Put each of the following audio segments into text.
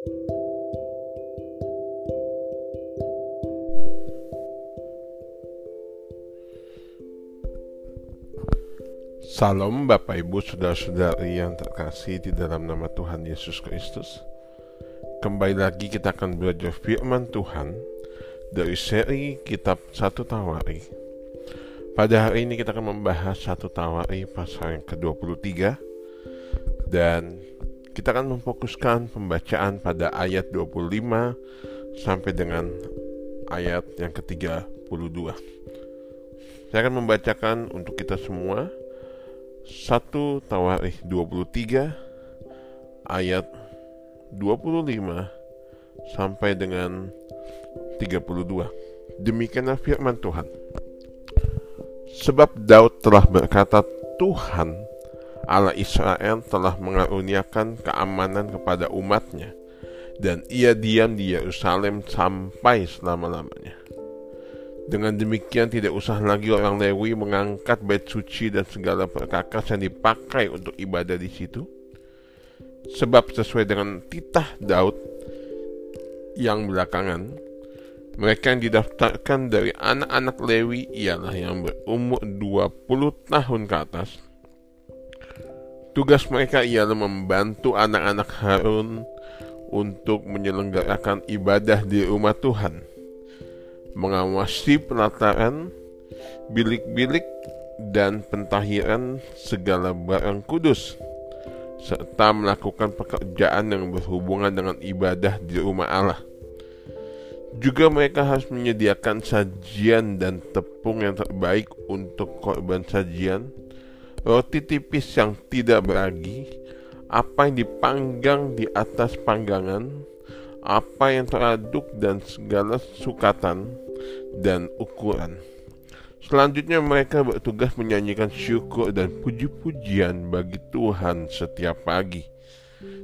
Salam Bapak Ibu Saudara-saudari yang terkasih di dalam nama Tuhan Yesus Kristus. Kembali lagi kita akan belajar firman Tuhan dari seri kitab Satu Tawari. Pada hari ini kita akan membahas Satu Tawari pasal yang ke-23 Dan kita akan memfokuskan pembacaan pada ayat 25 sampai dengan ayat yang ke-32 Saya akan membacakan untuk kita semua 1 Tawarikh 23 ayat 25 sampai dengan 32. Demikianlah firman Tuhan. Sebab Daud telah berkata, Tuhan Allah Israel telah mengaruniakan keamanan kepada umatnya dan ia diam di Yerusalem sampai selama-lamanya. Dengan demikian tidak usah lagi orang Lewi mengangkat bait suci dan segala perkakas yang dipakai untuk ibadah di situ. Sebab sesuai dengan titah Daud yang belakangan, mereka yang didaftarkan dari anak-anak Lewi ialah yang berumur 20 tahun ke atas. Tugas mereka ialah membantu anak-anak Harun untuk menyelenggarakan ibadah di rumah Tuhan mengawasi pelataran, bilik-bilik, dan pentahiran segala barang kudus, serta melakukan pekerjaan yang berhubungan dengan ibadah di rumah Allah. Juga mereka harus menyediakan sajian dan tepung yang terbaik untuk korban sajian, roti tipis yang tidak beragi, apa yang dipanggang di atas panggangan, apa yang teraduk dan segala sukatan dan ukuran. Selanjutnya mereka bertugas menyanyikan syukur dan puji-pujian bagi Tuhan setiap pagi.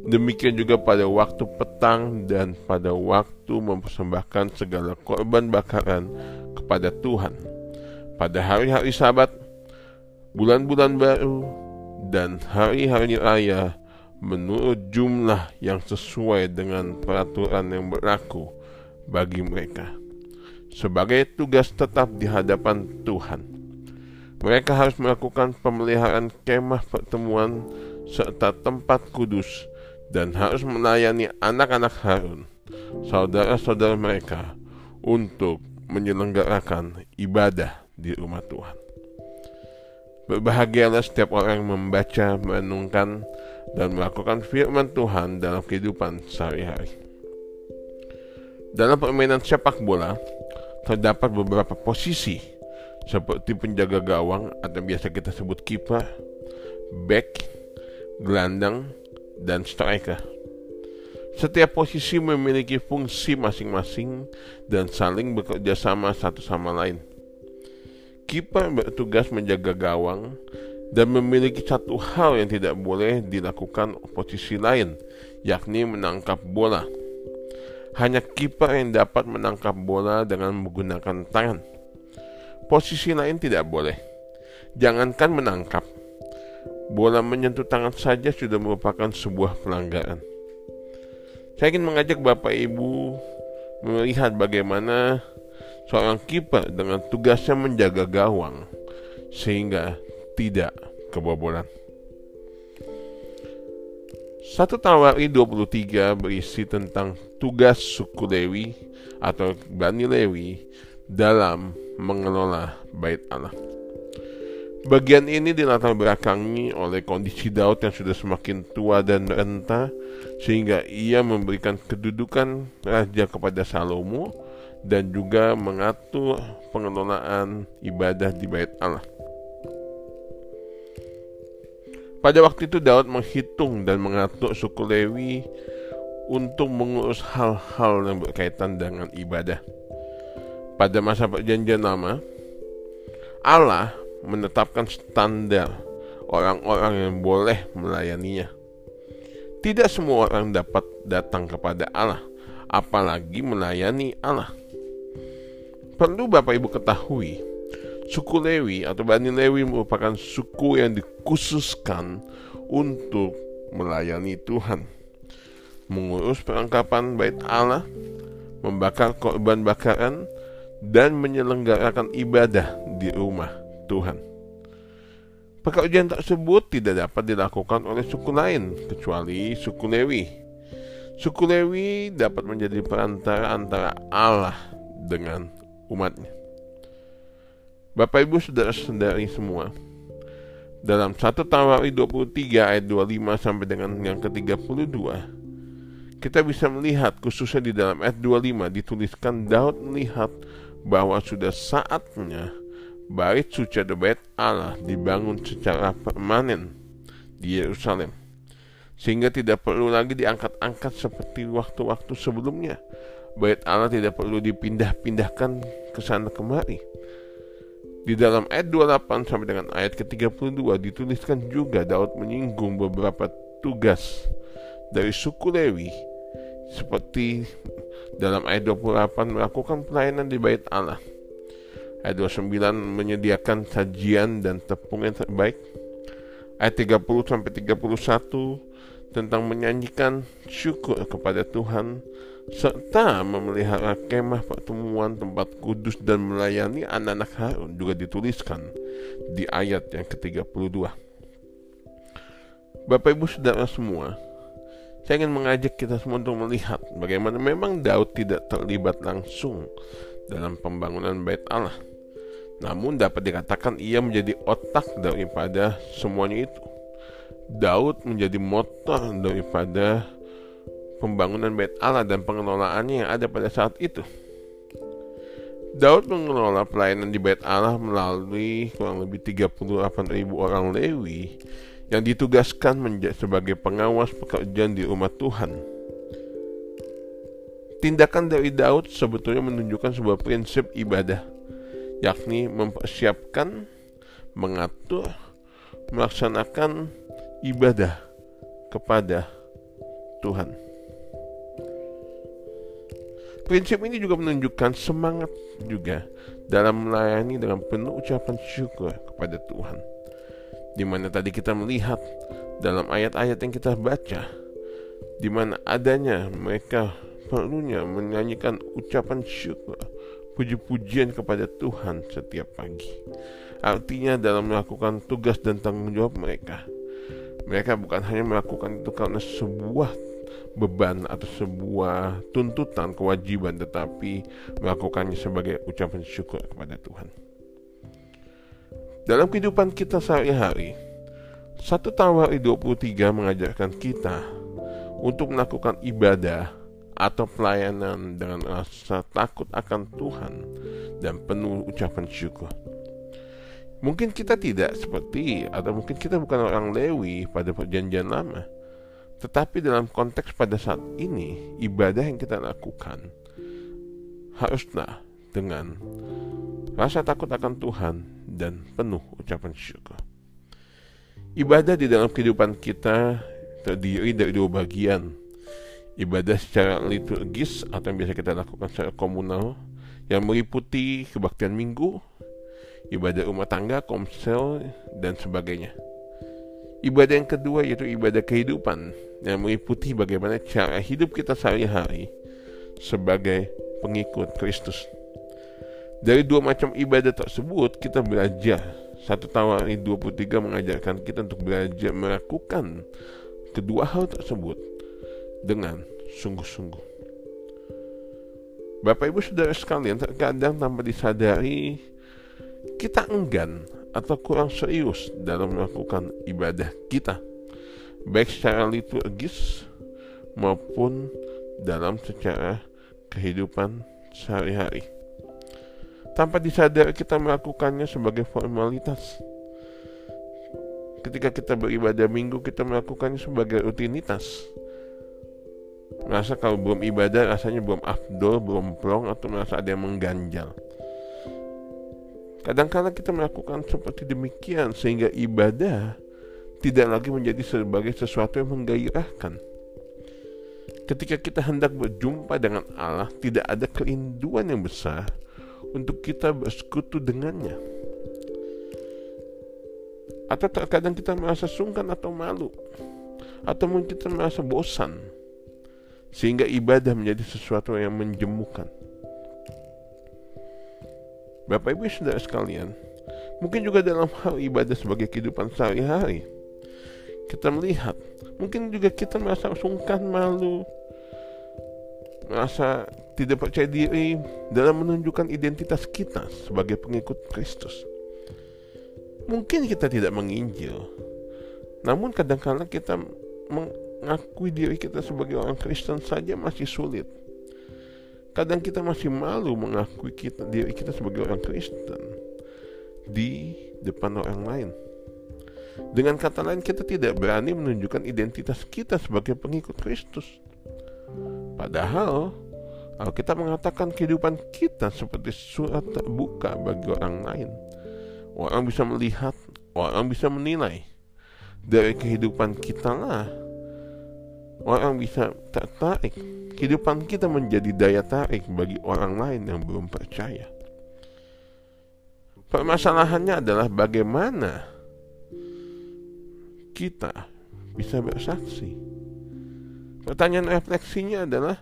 Demikian juga pada waktu petang dan pada waktu mempersembahkan segala korban bakaran kepada Tuhan. Pada hari-hari sabat, bulan-bulan baru, dan hari-hari raya menurut jumlah yang sesuai dengan peraturan yang berlaku bagi mereka. Sebagai tugas tetap di hadapan Tuhan, mereka harus melakukan pemeliharaan kemah pertemuan serta tempat kudus dan harus melayani anak-anak Harun, saudara-saudara mereka, untuk menyelenggarakan ibadah di rumah Tuhan. Berbahagialah setiap orang yang membaca, merenungkan, dan melakukan firman Tuhan dalam kehidupan sehari-hari. Dalam permainan sepak bola, terdapat beberapa posisi seperti penjaga gawang atau biasa kita sebut kiper, back, gelandang, dan striker. Setiap posisi memiliki fungsi masing-masing dan saling bekerja sama satu sama lain. Kiper bertugas menjaga gawang dan memiliki satu hal yang tidak boleh dilakukan posisi lain, yakni menangkap bola. Hanya kiper yang dapat menangkap bola dengan menggunakan tangan. Posisi lain tidak boleh. Jangankan menangkap, bola menyentuh tangan saja sudah merupakan sebuah pelanggaran. Saya ingin mengajak Bapak Ibu melihat bagaimana seorang kiper dengan tugasnya menjaga gawang sehingga tidak kebobolan. Satu Tawari 23 berisi tentang tugas suku Lewi atau Bani Lewi dalam mengelola bait Allah. Bagian ini dilatar belakangi oleh kondisi Daud yang sudah semakin tua dan renta sehingga ia memberikan kedudukan raja kepada Salomo dan juga mengatur pengelolaan ibadah di bait Allah. Pada waktu itu Daud menghitung dan mengatur suku Lewi untuk mengurus hal-hal yang berkaitan dengan ibadah. Pada masa perjanjian lama, Allah menetapkan standar orang-orang yang boleh melayaninya. Tidak semua orang dapat datang kepada Allah, apalagi melayani Allah. Perlu Bapak Ibu ketahui, suku Lewi atau Bani Lewi merupakan suku yang dikhususkan untuk melayani Tuhan. mengurus perlengkapan bait Allah, membakar korban bakaran, dan menyelenggarakan ibadah di rumah Tuhan. Pekerjaan tersebut tidak dapat dilakukan oleh suku lain kecuali suku Lewi. Suku Lewi dapat menjadi perantara antara Allah dengan umatnya. Bapak Ibu saudara-saudari semua, dalam 1 Tawari 23 ayat 25 sampai dengan yang ke-32, kita bisa melihat khususnya di dalam ayat 25 dituliskan Daud melihat bahwa sudah saatnya bait suci atau bait Allah dibangun secara permanen di Yerusalem sehingga tidak perlu lagi diangkat-angkat seperti waktu-waktu sebelumnya bait Allah tidak perlu dipindah-pindahkan ke sana kemari di dalam ayat 28 sampai dengan ayat ke-32 dituliskan juga Daud menyinggung beberapa tugas dari suku Lewi seperti dalam ayat 28 melakukan pelayanan di bait Allah. Ayat 29 menyediakan sajian dan tepung yang terbaik. Ayat 30 sampai 31 tentang menyanyikan syukur kepada Tuhan serta memelihara kemah pertemuan tempat kudus dan melayani anak-anak Harun juga dituliskan di ayat yang ke-32. Bapak Ibu Saudara semua, saya ingin mengajak kita semua untuk melihat bagaimana memang Daud tidak terlibat langsung dalam pembangunan bait Allah. Namun dapat dikatakan ia menjadi otak daripada semuanya itu. Daud menjadi motor daripada pembangunan bait Allah dan pengelolaannya yang ada pada saat itu. Daud mengelola pelayanan di bait Allah melalui kurang lebih 38 ribu orang Lewi yang ditugaskan sebagai pengawas pekerjaan di rumah Tuhan. Tindakan dari Daud sebetulnya menunjukkan sebuah prinsip ibadah, yakni mempersiapkan, mengatur, melaksanakan ibadah kepada Tuhan. Prinsip ini juga menunjukkan semangat juga dalam melayani dengan penuh ucapan syukur kepada Tuhan. Di mana tadi kita melihat dalam ayat-ayat yang kita baca di mana adanya mereka perlunya menyanyikan ucapan syukur puji-pujian kepada Tuhan setiap pagi. Artinya dalam melakukan tugas dan tanggung jawab mereka. Mereka bukan hanya melakukan itu karena sebuah beban atau sebuah tuntutan kewajiban tetapi melakukannya sebagai ucapan syukur kepada Tuhan. Dalam kehidupan kita sehari-hari, satu Tawari 23 mengajarkan kita untuk melakukan ibadah atau pelayanan dengan rasa takut akan Tuhan dan penuh ucapan syukur. Mungkin kita tidak seperti atau mungkin kita bukan orang Lewi pada perjanjian lama. Tetapi dalam konteks pada saat ini, ibadah yang kita lakukan haruslah dengan rasa takut akan Tuhan dan penuh ucapan syukur. Ibadah di dalam kehidupan kita terdiri dari dua bagian. Ibadah secara liturgis atau yang biasa kita lakukan secara komunal yang meliputi kebaktian minggu, ibadah rumah tangga, komsel, dan sebagainya. Ibadah yang kedua yaitu ibadah kehidupan. Yang meliputi bagaimana cara hidup kita sehari-hari sebagai pengikut Kristus. Dari dua macam ibadah tersebut kita belajar. Satu Tawari 23 mengajarkan kita untuk belajar melakukan kedua hal tersebut dengan sungguh-sungguh. Bapak Ibu Saudara sekalian terkadang tanpa disadari kita enggan atau kurang serius dalam melakukan ibadah kita baik secara liturgis maupun dalam secara kehidupan sehari-hari tanpa disadari kita melakukannya sebagai formalitas. Ketika kita beribadah minggu, kita melakukannya sebagai rutinitas. Merasa kalau belum ibadah rasanya belum afdol, belum plong atau merasa ada yang mengganjal. Kadang-kala kita melakukan seperti demikian sehingga ibadah tidak lagi menjadi sebagai sesuatu yang menggairahkan. Ketika kita hendak berjumpa dengan Allah, tidak ada kerinduan yang besar untuk kita bersekutu dengannya. Atau terkadang kita merasa sungkan atau malu. Atau mungkin kita merasa bosan. sehingga ibadah menjadi sesuatu yang menjemukan. Bapak Ibu Saudara sekalian, mungkin juga dalam hal ibadah sebagai kehidupan sehari-hari, kita melihat, mungkin juga kita merasa sungkan, malu, merasa tidak percaya diri dalam menunjukkan identitas kita sebagai pengikut Kristus. Mungkin kita tidak menginjil, namun kadang-kadang kita mengakui diri kita sebagai orang Kristen saja masih sulit. Kadang kita masih malu mengakui kita, diri kita sebagai orang Kristen di depan orang lain. Dengan kata lain, kita tidak berani menunjukkan identitas kita sebagai pengikut Kristus. Padahal, kalau kita mengatakan kehidupan kita seperti surat terbuka bagi orang lain, orang bisa melihat, orang bisa menilai dari kehidupan kita lah orang bisa tertarik kehidupan kita menjadi daya tarik bagi orang lain yang belum percaya. Permasalahannya adalah bagaimana kita bisa bersaksi. Pertanyaan refleksinya adalah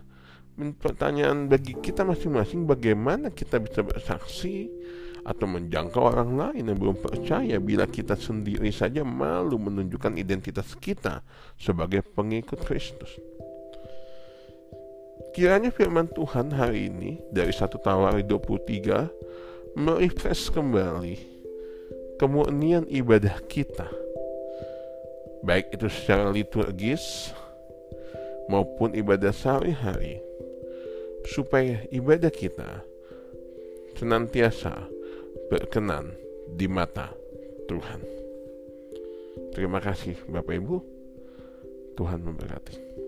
pertanyaan bagi kita masing-masing bagaimana kita bisa bersaksi atau menjangkau orang lain yang belum percaya. Bila kita sendiri saja malu menunjukkan identitas kita sebagai pengikut Kristus. Kiranya firman Tuhan hari ini dari 1 Tawari 23 merefresh kembali kemurnian ibadah kita. Baik itu secara liturgis maupun ibadah sehari-hari. Supaya ibadah kita senantiasa berkenan di mata Tuhan. Terima kasih Bapak Ibu. Tuhan memberkati.